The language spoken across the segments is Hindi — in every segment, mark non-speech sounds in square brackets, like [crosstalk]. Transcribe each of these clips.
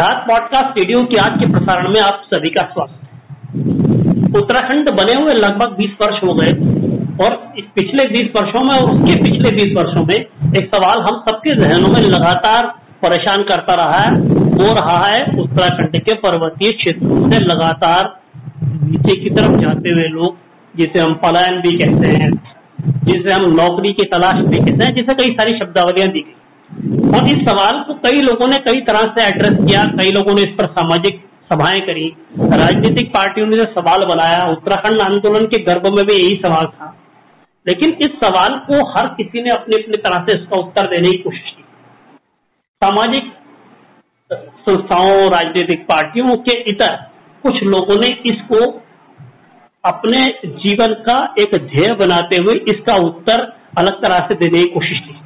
डाक पॉडकास्ट रेडियो के आज के प्रसारण में आप सभी का स्वागत है। उत्तराखंड बने हुए लगभग 20 वर्ष हो गए और इस पिछले 20 वर्षों में और उसके पिछले 20 वर्षों में एक सवाल हम सबके जहनों में लगातार परेशान करता रहा है, हो रहा है उत्तराखंड के पर्वतीय क्षेत्रों से लगातार नीचे की तरफ़ जाते हुए लोग, जिसे हम पलायन भी कहते हैं, जिसे हम नौकरी की तलाश भी कहते हैं, जिसे कई सारी शब्दावलियाँ दी गई। और इस सवाल को कई लोगों ने कई तरह से एड्रेस किया। कई लोगों ने इस पर सामाजिक सभाएँ करी। राजनीतिक पार्टियों ने सवाल बनाया, उत्तराखंड आंदोलन के गर्भ में भी यही सवाल था। लेकिन इस सवाल को हर किसी ने अपनी अपनी तरह से इसका उत्तर देने की कोशिश की। सामाजिक संस्थाओं, राजनीतिक पार्टियों के इतर कुछ लोगों ने इसको अपने जीवन का एक ध्येय बनाते हुए इसका उत्तर अलग तरह से देने की कोशिश की।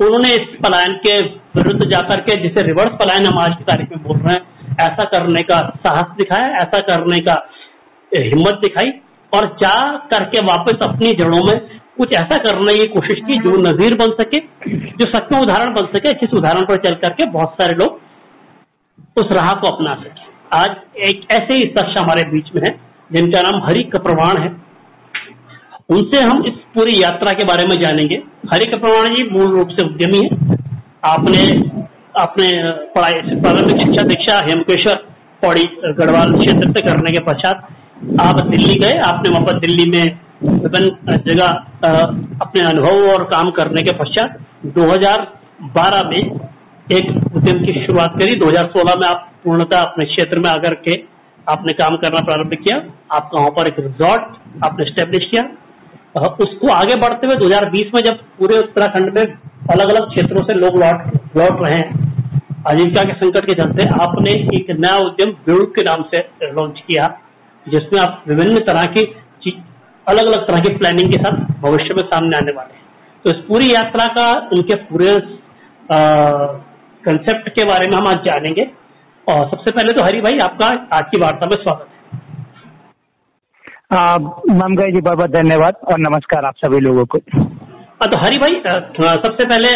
उन्होंने इस पलायन के विरुद्ध जाकर के, जिसे रिवर्स पलायन हम आज की तारीख में बोल रहे हैं, ऐसा करने का साहस दिखाया, ऐसा करने का हिम्मत दिखाई और जा करके वापस अपनी जड़ों में कुछ ऐसा करने की कोशिश की जो नजीर बन सके, जो सच में उदाहरण बन सके, जिस उदाहरण पर चल करके बहुत सारे लोग उस राह को अपना सके। आज एक ऐसे ही शख्स हमारे बीच में है, जिनका नाम हरि कप्रवाण है। उनसे हम इस पूरी यात्रा के बारे में जानेंगे। हरि कप्रवाण जी मूल रूप से उद्यमी है। आपने अपने पढ़ाई, प्रारंभिक शिक्षा दीक्षा, हेमकेश्वर, पौड़ी, गढ़वाल क्षेत्र से करने के पश्चात आप दिल्ली गए। आपने वहाँ पर दिल्ली में विभिन्न जगह अपने अनुभव और काम करने के पश्चात 2012 में एक उद्यम की शुरुआत करी। 2016 में आप पूर्णतः अपने क्षेत्र में आकर के आपने काम करना प्रारंभ किया। आपका वहाँ पर एक रिजॉर्ट आपने स्टेब्लिश किया। उसको आगे बढ़ते हुए 2020 में जब पूरे उत्तराखंड में अलग अलग क्षेत्रों से लोग लौट लौट रहे हैं, आजीविका के संकट के चलते आपने एक नया उद्यम बिड़ के नाम से लॉन्च किया, जिसमें आप विभिन्न तरह की अलग अलग तरह की प्लानिंग के साथ भविष्य में सामने आने वाले हैं। तो इस पूरी यात्रा का, उनके पूरे कंसेप्ट के बारे में हम आज जानेंगे। और सबसे पहले तो हरी भाई, आपका आज की वार्ता में स्वागत है जी बहुत बहुत धन्यवाद और नमस्कार आप सभी लोगों को। तो हरी भाई सबसे पहले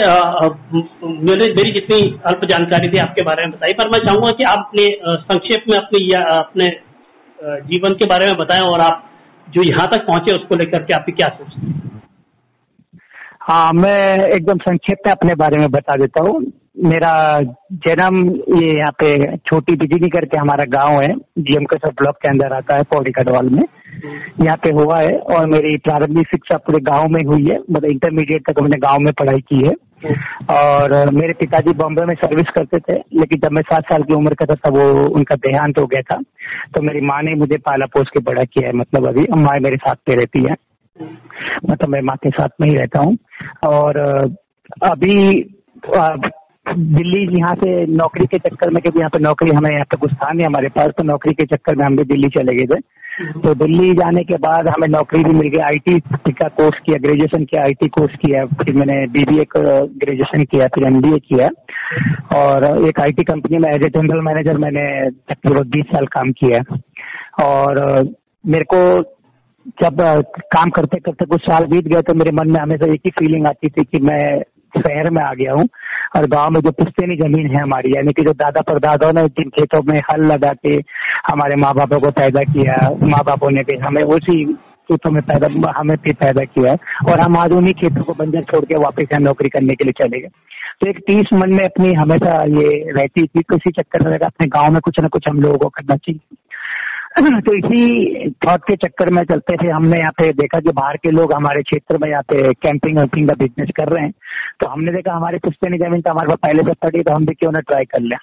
मेरे मेरी जितनी अल्प जानकारी थी आपके बारे में बताई पर मैं चाहूँगा कि आप अपने संक्षेप में अपने अपने जीवन के बारे में बताएँ और आप जो यहाँ तक पहुँचे उसको लेकर के आपकी क्या सोचते हाँ मैं एकदम संक्षेप में अपने बारे में बता देता हूँ। मेरा जन्म ये यहाँ पे छोटी बिजली करके हमारा गाँव है जीएम कसर ब्लॉक के अंदर आता है, पौड़ी कटवाल में। यहाँ पे हुआ है और मेरी प्रारंभिक शिक्षा पूरे गाँव में हुई है मतलब इंटरमीडिएट तक हमने गाँव में पढ़ाई की है। और मेरे पिताजी बॉम्बे में सर्विस करते थे, लेकिन जब मैं सात साल की उम्र का था, तब वो उनका देहांत हो गया था। तो मेरी माँ ने मुझे पाला पोस के बड़ा किया है मतलब अभी माँ मेरे साथ पे रहती है। मतलब मैं माँ के साथ में ही रहता हूँ। और अभी दिल्ली यहाँ से नौकरी के चक्कर में, क्योंकि यहाँ पे नौकरी हमें, यहाँ पे कुछ था नहीं हमारे पास तो नौकरी के चक्कर में हम भी दिल्ली चले गए थे। तो दिल्ली जाने के बाद हमें नौकरी भी मिल गई आईटी का कोर्स किया ग्रेजुएशन किया आईटी कोर्स किया, फिर मैंने बीबीए का ग्रेजुएशन किया, फिर एमबीए किया। और एक आईटी कंपनी में एज ए जनरल मैनेजर मैंने तकरीबन बीस साल काम किया। और मेरे को जब काम करते करते कुछ साल बीत गए तो मेरे मन में हमेशा एक ही फीलिंग आती थी कि मैं शहर में आ गया हूँ। और गाँव में जो पुश्तैनी ज़मीन है हमारी, यानी कि जो दादा परदादा ने जिन खेतों में हल लगा के हमारे माँ बापों को पैदा किया माँ बापों ने भी हमें उसी खेतों में पैदा, हमें भी पैदा किया है और हम आज उन्हीं खेतों को बंजर छोड़ के वापस यहाँ नौकरी करने के लिए चले गए। तो एक तीस मन में अपनी हमेशा ये रहती थी तो इसी चक्कर में अपने गाँव में कुछ ना कुछ हम लोगों को करना चाहिए। [clears throat] तो इसी थॉट के चक्कर में चलते थे। हमने यहाँ पे देखा कि बाहर के लोग हमारे क्षेत्र में यहाँ पे कैंपिंग वैम्पिंग का बिज़नेस कर रहे हैं। तो हमने देखा हमारी पुश्तैनी ज़मीन तो हमारे पास पहले से पड़ी तो हम भी क्यों ना ट्राई कर लें।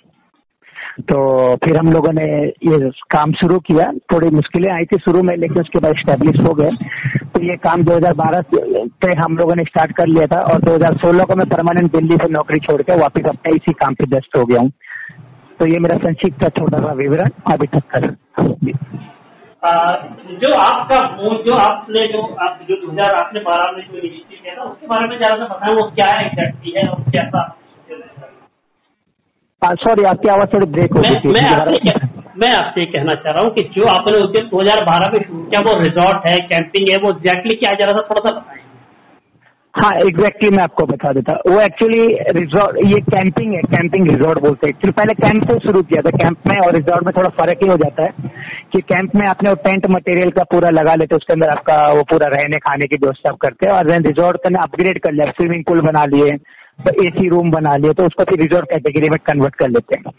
तो फिर हम लोगों ने ये काम शुरू किया। थोड़ी मुश्किलें आई थी शुरू में, लेकिन उसके बाद स्टेब्लिश हो गए। तो ये काम 2012 पे हम लोगों ने स्टार्ट कर लिया था और 2016 को मैं परमानेंट दिल्ली से नौकरी छोड़ के वापस अपने इसी काम पे व्यस्त हो गया हूँ। तो ये मेरा संक्षिप्त छोटा सा विवरण अभी तक कर जो। आपका जो आपने जो आप जो दो हज़ार आपने बारह में जो इनिशिएटिव किया था उसके बारे में जरा सा बताएँ वो क्या है एग्जैक्टली है और कैसा सॉरी आपकी आवाज़ थोड़ी ब्रेक हो गई मैं मैं। आपसे कहना चाह रहा हूँ कि जो आपने उद्यम दो हज़ार बारह में शुरू किया वो रिजॉर्ट है कैंपिंग है वो एग्जैक्टली क्या जरा सा थोड़ा सा हाँ एग्जैक्टली exactly मैं आपको बता देता। वो एक्चुअली रिजॉर्ट ये कैंपिंग है कैंपिंग रिजॉर्ट बोलते हैं। एक्चुअली पहले कैंप से शुरू किया था कैंप में और रिजॉर्ट में थोड़ा फ़र्क ही हो जाता है कि कैंप में आपने वो टेंट मटेरियल का पूरा लगा लेते, उसके अंदर आपका वो पूरा रहने, खाने की व्यवस्था करते हैं और देन रिजॉर्ट का अपग्रेड कर लिया स्विमिंग पूल बना लिए तो एसी रूम बना लिए तो उसको फिर रिजॉर्ट कैटेगरी में कन्वर्ट कर लेते हैं।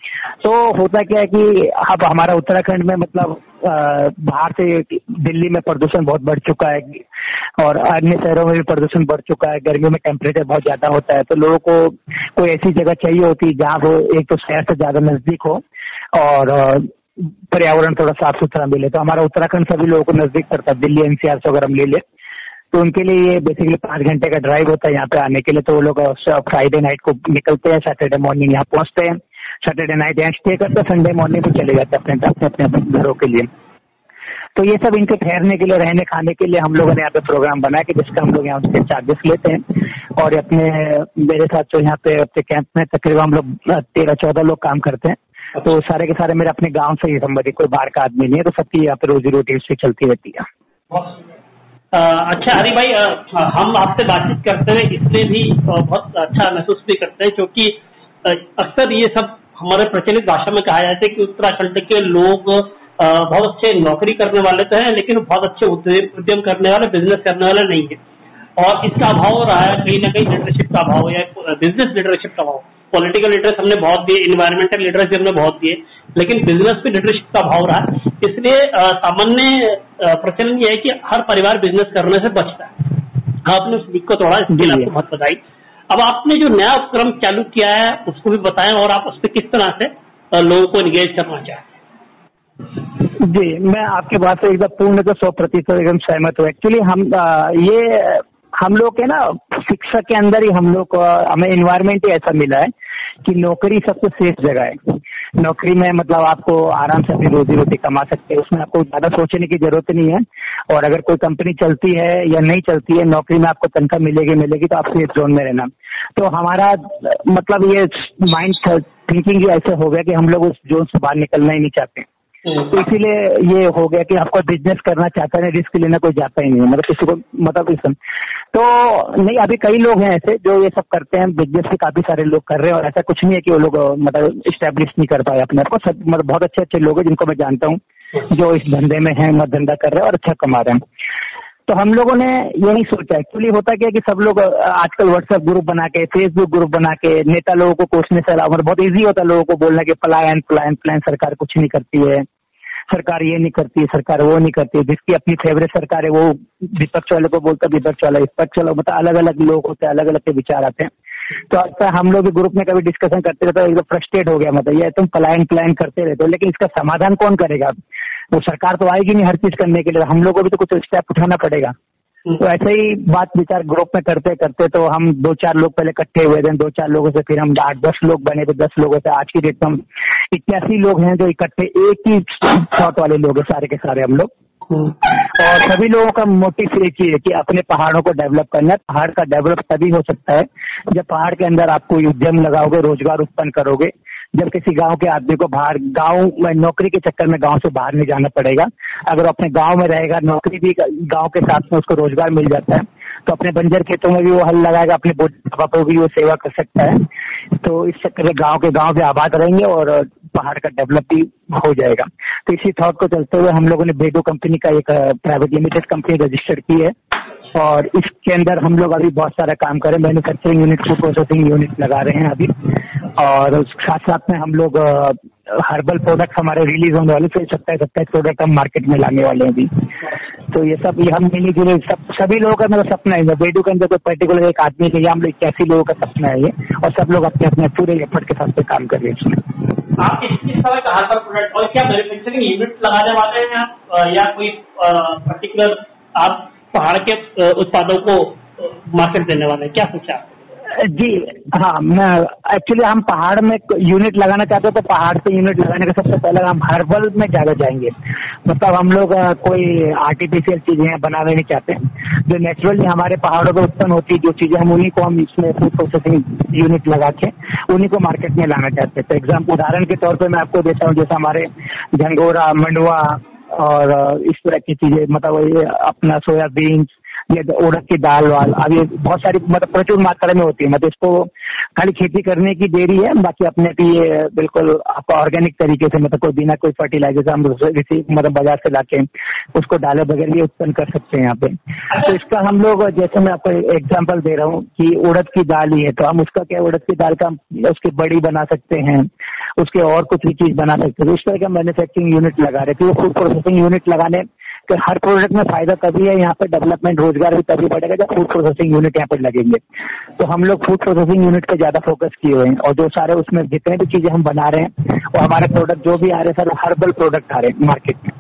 तो होता क्या है कि अब हमारा उत्तराखंड में मतलब बाहर से दिल्ली में प्रदूषण बहुत बढ़ चुका है और अन्य शहरों में भी प्रदूषण बढ़ चुका है। गर्मियों में टेम्परेचर बहुत ज़्यादा होता है। तो लोगों को कोई ऐसी जगह चाहिए होती है जहाँ वो एक तो शहर से ज़्यादा नज़दीक हो और पर्यावरण थोड़ा साफ़ सुथरा मिले। तो हमारा उत्तराखंड सभी लोगों को नज़दीक पड़ता है। दिल्ली, एनसीआर से अगर हम ले ले तो उनके लिए ये बेसिकली पाँच घंटे का ड्राइव होता है यहाँ पे आने के लिए। तो वो लोग फ्राइडे नाइट को निकलते हैं सैटरडे मॉर्निंग यहाँ पहुँचते हैं। सैटरडे नाइट यहाँ स्टे करते हैं संडे मॉर्निंग को चले जाते हैं अपने अपने अपने घरों के लिए। तो ये सब इनके ठहरने के लिए, रहने, खाने के लिए हम लोगों ने यहाँ पे प्रोग्राम बनाया कि जिसका हम लोग यहाँ उसके चार्जेस लेते हैं। और अपने, मेरे साथ जो यहाँ पे अपने कैंप में तकरीबन हम लोग तेरह, चौदह लोग काम करते हैं। तो सारे के सारे मेरे अपने गाँव से ही संबंधित कोई बाहर का आदमी नहीं है तो सबकी यहाँ पे रोजी रोटी उससे चलती रहती है। अच्छा हरी भाई हम आपसे बातचीत करते हुए इसलिए भी बहुत अच्छा महसूस भी करते हैं, क्योंकि अक्सर ये सब हमारे प्रचलित भाषा में कहा जाता है कि उत्तराखंड के लोग बहुत अच्छे नौकरी करने वाले तो हैं लेकिन बहुत अच्छे उद्यम करने वाले बिज़नेस करने वाले नहीं है। और इसका अभाव रहा है कहीं ना कहीं लीडरशिप का अभाव या बिज़नेस लीडरशिप का अभाव पॉलिटिकल लीडर्स हमने बहुत दिए इन्वायरमेंटल लीडर्स हमने बहुत दिए लेकिन बिज़नेस में लीडरशिप का अभाव रहा इसलिए सामान्य प्रचलन यह है कि हर परिवार बिज़नेस करने से बचता है। आपने उस को तोड़ा इसके लिए आपको बहुत बताई अब आपने जो नया उपक्रम चालू किया है उसको भी बताएँ और आप उस पर किस तरह से लोगों को एंगेज करना चाहते जी मैं आपके बात से एकदम पूर्ण तो सौ प्रतिशत एकदम सहमत हूँ। एक्चुअली हम आ, ये हम लोग के ना शिक्षा के अंदर ही हम लोग हमें इन्वायरमेंट ही ऐसा मिला है कि नौकरी सबसे सेफ़ जगह है। नौकरी में मतलब आपको आराम से अपनी रोजी रोटी कमा सकते हैं। उसमें आपको ज़्यादा सोचने की ज़रूरत नहीं है। और अगर कोई कंपनी चलती है या नहीं चलती है, नौकरी में आपको तनख्वाह मिलेगी मिलेगी तो आप सेफ़ जोन में रहना। तो हमारा मतलब ये माइंड थिंकिंग ऐसे हो गया कि हम लोग उस जोन से बाहर निकलना ही नहीं चाहते। तो इसीलिए ये हो गया कि आपको बिज़नेस करना चाहता है रिस्क लेना कोई जाता ही नहीं है। मतलब किसी को मतलब इस तो नहीं, अभी कई लोग हैं ऐसे जो ये सब करते हैं बिज़नेस भी काफ़ी सारे लोग कर रहे हैं और ऐसा कुछ नहीं है कि वो लोग मतलब स्टेब्लिश नहीं कर पाए अपने आप को। सब मतलब बहुत अच्छे अच्छे लोग हैं जिनको मैं जानता हूँ, जो इस धंधे में है मत धंधा कर रहे हैं और अच्छा कमा रहे हैं। तो हम लोगों ने यही सोचा। एक्चुअली होता क्या कि सब लोग, आजकल व्हाट्सएप ग्रुप बना के फेसबुक ग्रुप बना के, नेता लोगों को कोसने से मतलब बहुत इजी होता है लोगों को बोलना कि पलायन पलायन पलायन, सरकार कुछ नहीं करती है। सरकार ये नहीं करती, सरकार वो नहीं करती, जिसकी अपनी फेवरेट सरकार है वो विपक्ष वाले को बोलता विपक्ष वाला विपक्ष वाला मतलब अलग अलग लोग होते हैं अलग अलग के विचार आते हैं। तो अच्छा हम लोग ग्रुप में कभी डिस्कशन करते रहते एकदम फ्रस्ट्रेट हो गया मतलब ये तुम प्लान प्लान करते रहते हो, लेकिन इसका समाधान कौन करेगा? वो सरकार तो आएगी नहीं हर चीज़ करने के लिए, हम लोग को भी तो कुछ स्टेप उठाना पड़ेगा। तो ऐसे ही बात विचार ग्रुप में करते करते तो हम दो चार लोग पहले इकट्ठे हुए थे दो चार लोगों से फिर हम आठ दस लोग बने थे दस लोगों से आज की डेट में हम इक्यासी लोग हैं जो इकट्ठे एक ही शॉट वाले लोग हैं सारे के सारे हम लोग। और सभी लोगों का मोटिव एक ही है कि अपने पहाड़ों को डेवलप करना है। पहाड़ का डेवलप तभी हो सकता है जब पहाड़ के अंदर आप कोई उद्यम लगाओगे रोज़गार उत्पन्न करोगे। जब किसी गाँव के आदमी को बाहर, गाँव में नौकरी के चक्कर में गाँव से बाहर नहीं जाना पड़ेगा। अगर अपने गाँव में रहेगा, नौकरी भी गाँव के साथ में उसको रोज़गार मिल जाता है तो अपने बंजर खेतों में भी वो हल लगाएगा, अपने पापा को भी वो सेवा कर सकता है। तो इस चक्कर में गाँव के गाँव भी आबाद रहेंगे और पहाड़ का डेवलप भी हो जाएगा। तो इसी थॉट को चलते हुए हम लोगों ने बेडो कंपनी का एक प्राइवेट लिमिटेड कंपनी रजिस्टर की है। और इसके अंदर हम लोग अभी बहुत सारा काम करें manufacturing unit food processing unit लगा रहे हैं अभी। और साथ साथ में हम लोग हर्बल प्रोडक्ट हमारे रिलीज़ होने वाले, फिर सत्ताईस सत्ताईस प्रोडक्ट हम मार्केट में लाने वाले हैं अभी। तो ये सब, ये हम मिली जुले सब, सभी लोगों का मेरा सपना है। बेडू के अंदर कोई पर्टिकुलर एक आदमी नहीं हम लोग इक्यासी लोगों का सपना है ये, और सब लोग अपने अपने पूरे एफर्ट के साथ काम कर रहे हैं। इसमें आप किस किस तरह का हर्बल प्रोडक्ट और क्या मैन्युफैक्चरिंग यूनिट लगाने वाले हैं आप? या कोई पर्टिकुलर आप पहाड़ के उत्पादों को मार्केट देने वाले क्या सोचा जी हाँ मैं एक्चुअली हम पहाड़ में यूनिट लगाना चाहते हैं तो पहाड़ पे यूनिट लगाने का सबसे पहले हम हर्बल में ज़्यादा जाएँगे। मतलब हम लोग कोई आर्टिफिशियल चीज़ें बनाने नहीं चाहते। जो नेचुरली हमारे पहाड़ों पर उत्पन्न होती है जो चीज़ें हम उन्हीं को हम इसमें फ़ूड प्रोसेसिंग यूनिट लगा के, उन्हीं को मार्केट में लाना चाहते हैं। तो एग्ज़ाम्पल उदाहरण के तौर पर मैं आपको देता हूँ, जैसे हमारे झंगोरा, मंडवा और इस तरह की चीज़ें मतलब अपना सोयाबीन ये उड़द की दाल वाल, अब ये बहुत सारी मतलब प्रचुर मात्रा में होती है। मतलब इसको खाली खेती करने की देरी है, बाकी अपने भी ये बिल्कुल आपका ऑर्गेनिक तरीके से मतलब कोई बिना कोई फर्टिलाइज़र हम किसी मतलब बाज़ार से लाके उसको डाले बगैर भी उत्पन्न कर सकते हैं यहाँ पे। तो इसका हम लोग जैसे मैं आपको एग्ज़ाम्पल दे रहा हूँ कि उड़द की दाल ही है तो हम उसका क्या उड़द की दाल का उसकी बड़ी बना सकते हैं, उसके और कुछ भी चीज़ बना सकते हैं। तो इस तरह का मैन्युफैक्चरिंग यूनिट लगा रहे थे वो फ़ूड प्रोसेसिंग यूनिट लगाने कि हर प्रोडक्ट में फ़ायदा तभी है, यहाँ पे डेवलपमेंट रोज़गार भी तभी बढ़ेगा जब फ़ूड प्रोसेसिंग यूनिट यहाँ पे लगेंगे। तो हम लोग फ़ूड प्रोसेसिंग यूनिट पे ज़्यादा फोकस किए हुए हैं और जो सारे उसमें जितने भी चीज़ें हम बना रहे हैं वो हमारे प्रोडक्ट जो भी आ रहे हैं, सर हर्बल प्रोडक्ट आ रहे हैं मार्केट में।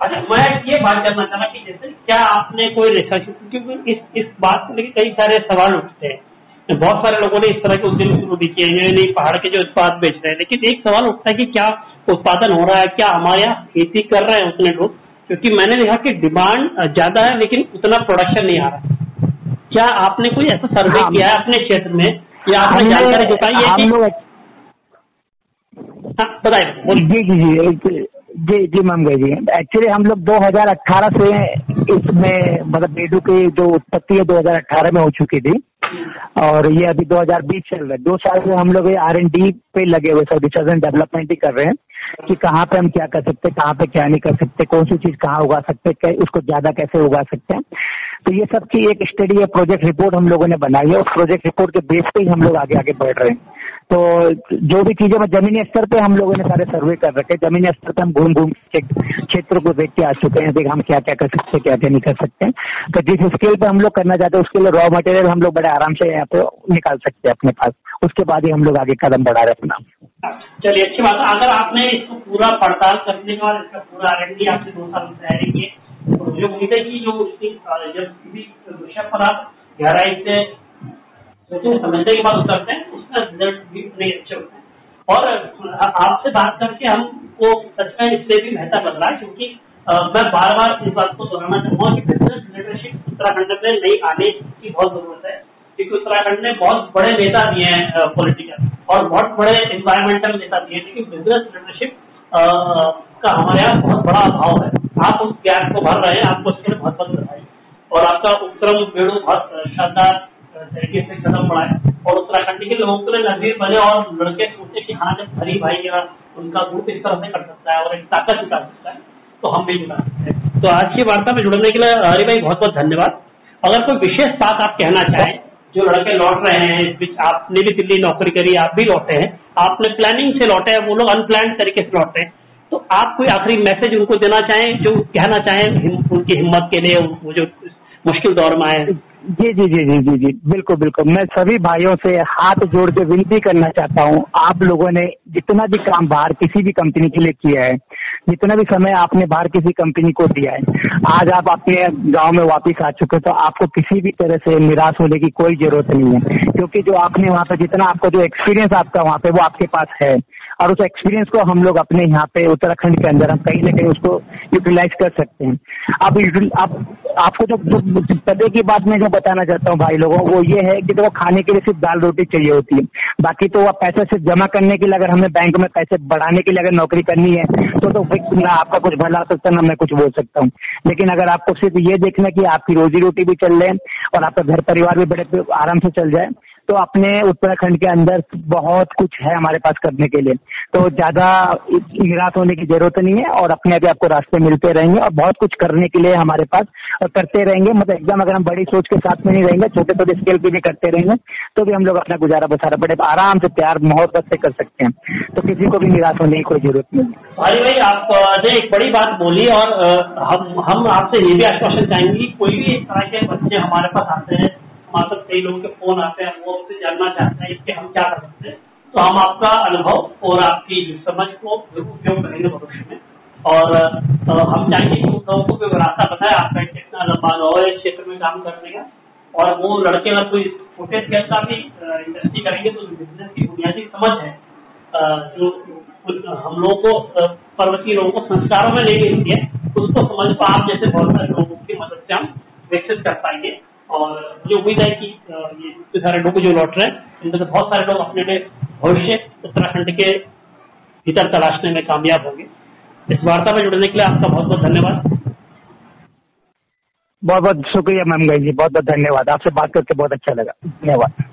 अच्छा मैं ये बात करना चाहता कि जैसे क्या आपने कोई रिसर्च क्योंकि इस इस बात को लेकर कई सारे सवाल उठते हैं। बहुत सारे लोगों ने इस तरह के उद्यम शुरू भी किए हैं पहाड़ के जो उत्पाद बेच रहे हैं, लेकिन एक सवाल उठता है कि क्या उत्पादन हो रहा है क्या हमारे यहाँ खेती कर रहे हैं उतने लोग? क्योंकि मैंने देखा कि डिमांड ज़्यादा है लेकिन उतना प्रोडक्शन नहीं आ रहा। क्या आपने कोई ऐसा सर्वे हाँ, किया है अपने क्षेत्र में? या आपने जानकारी जुटाई है कि हाँ, बताइए जी जी जी जी जी मैम गई जी एक्चुअली हम लोग 2018 से इसमें मतलब बेडू की जो उत्पत्ति है 2018 में हो चुकी थी। और ये अभी 2020 चल रहा है। दो साल से हम लोग आर एन डी पे लगे हुए सब रिसर्च एंड डेवलपमेंट ही कर रहे हैं। कि कहाँ पे हम क्या कर सकते हैं, कहाँ पे क्या नहीं कर सकते, कौन सी चीज़ कहाँ उगा सकते हैं उसको ज़्यादा कैसे उगा सकते हैं। तो ये सब की एक स्टडी है प्रोजेक्ट रिपोर्ट हम लोगों ने बनाई है। उस प्रोजेक्ट रिपोर्ट के बेस पे ही हम लोग आगे आगे बढ़ रहे हैं। तो जो भी चीज़ें जमीनी स्तर पे हम लोगों ने सारे सर्वे कर रखे जमीनी स्तर पे हम घूम घूम क्षेत्र को देख के आ चुके हैं। देख, हम क्या क्या कर सकते हैं, क्या क्या नहीं कर सकते हैं। तो जिस स्केल पे हम लोग करना चाहते हैं, उसके लिए रॉ मटेरियल हम लोग बड़े आराम से यहाँ पे निकाल सकते हैं अपने पास। उसके बाद ही हम लोग आगे कदम बढ़ा रहे अपना। चलिए, अच्छी बात। अगर आपने इसको पूरा पड़ताल करने के इसका पूरा आरएनडी आपसे दो साल की मुझे उम्मीद है कि जो जब किसी विषय पर आप गहराई से सोचने समझने के बाद उतरते हैं उसका रिज़ल्ट भी उतने अच्छे होते हैं। और आपसे बात करके हमको सच में इसलिए भी बेहतर है क्योंकि मैं बार बार इस बात को दोहराना चाहूँगा कि बिज़नेस लीडरशिप उत्तराखंड में नई आने की बहुत ज़रूरत है। क्योंकि उत्तराखंड में बहुत बड़े नेता दिए हैं पॉलिटिकल और बहुत बड़े इन्वायरमेंटल नेता दिए हैं, लेकिन बिज़नेस लीडरशिप का हमारे यहाँ बहुत बड़ा अभाव है। आप उस ज्ञान को भर रहे हैं, आपको उसके लिए बहुत बहुत बधाई और आपका उत्तरम बेड़ू बहुत शानदार तरीके से कदम बढ़ाए और उत्तराखंड के लोगों के लिए नज़दीक बने और लड़के सोचे कि हाँ जब हरी भाई या उनका ग्रुप इस तरह से कर सकता है और एक ताकत जुटा सकता है तो हम भी जुटा सकते हैं। तो आज की वार्ता में जुड़ने के लिए हरी भाई बहुत बहुत धन्यवाद। अगर कोई विशेष बात आप कहना चाहें जो लड़के लौट रहे हैं, इस बीच आपने भी दिल्ली नौकरी करी, आप भी लौटे हैं, आपने प्लानिंग से लौटे हैं, वो लोग अनप्लान तरीके से लौटे हैं। तो आप कोई आखिरी मैसेज उनको देना चाहें, जो कहना चाहें उनकी हिम्मत के लिए, वो जो मुश्किल दौर में आए जी जी जी जी जी जी, बिल्कुल बिल्कुल। मैं सभी भाइयों से हाथ जोड़ के विनती करना चाहता हूँ, आप लोगों ने जितना भी काम बाहर किसी भी कंपनी के लिए किया है जितना भी समय आपने बाहर किसी कंपनी को दिया है, आज आप अपने गाँव में वापस आ चुके तो आपको किसी भी तरह से निराश होने की कोई ज़रूरत नहीं है। क्योंकि जो आपने वहाँ पे जितना आपको जो एक्सपीरियंस आपका वहाँ पे वो आपके पास है। और उस एक्सपीरियंस को हम लोग अपने यहाँ पे उत्तराखंड के अंदर हम कहीं ना कहीं उसको यूटिलाइज कर सकते हैं। अब अब आपको जो पदे की बात मैं जो बताना चाहता हूँ भाई लोगों, वो ये है कि तो खाने के लिए सिर्फ़ दाल रोटी चाहिए होती है। बाकी तो वह पैसे सिर्फ़ जमा करने के लिए अगर हमें बैंक में पैसे बढ़ाने के लिए अगर नौकरी करनी है तो तो ना आपका कुछ भला सकता ना मैं कुछ बोल सकता हूँ। लेकिन अगर आपको सिर्फ़ ये देखना कि आपकी रोजी रोटी भी चल रहे और आपका घर परिवार भी बड़े आराम से चल जाए तो अपने उत्तराखंड के अंदर बहुत कुछ है हमारे पास करने के लिए। तो ज़्यादा निराश होने की ज़रूरत नहीं है और अपने अभी आपको रास्ते मिलते रहेंगे और बहुत कुछ करने के लिए हमारे पास और करते रहेंगे। मतलब एकदम अगर हम बड़ी सोच के साथ में नहीं रहेंगे, छोटे छोटे स्केल पे भी करते रहेंगे तो भी हम लोग अपना गुजारा बसारा बड़े आराम से प्यार मोहब्बत से कर सकते हैं। तो किसी को भी निराश होने की कोई ज़रूरत नहीं भाई भाई, आप एक बड़ी बात बोली और हम हम आपसे ये भी आश्वासन चाहेंगे कोई भी इस तरह के बच्चे हमारे पास आते हैं हमारे कई लोगों के फ़ोन आते हैं, वो आपसे जानना चाहते हैं इसके हम क्या कर सकते हैं। तो हम आपका अनुभव और आपकी समझ को ज़रूर उपयोग करेंगे भविष्य में। और तो हम चाहेंगे कि उन लोगों को रास्ता बताए आपका कितना लंबा है, इस क्षेत्र में काम करने का। और वो लड़के अगर कोई छोटे स्केल का भी इंडस्ट्री करेंगे तो बिज़नेस की बुनियादी समझ है। जो हम लोगों को पर्वतीय लोगों को संस्कारों में नहीं मिलती है उसको समझ को आप जैसे बहुत सारे लोगों की मदद से हम विकसित कर पाएँगे। और मुझे उम्मीद है कि ये इतने सारे लोग जो लौट रहे हैं, इनमें से बहुत सारे लोग अपने लिए भविष्य उत्तराखंड के भीतर तलाशने में कामयाब होंगे। इस वार्ता में जुड़ने के लिए आपका बहुत बहुत धन्यवाद। बहुत बहुत शुक्रिया मैम गई जी, बहुत बहुत धन्यवाद। आपसे बात करके बहुत अच्छा लगा। धन्यवाद।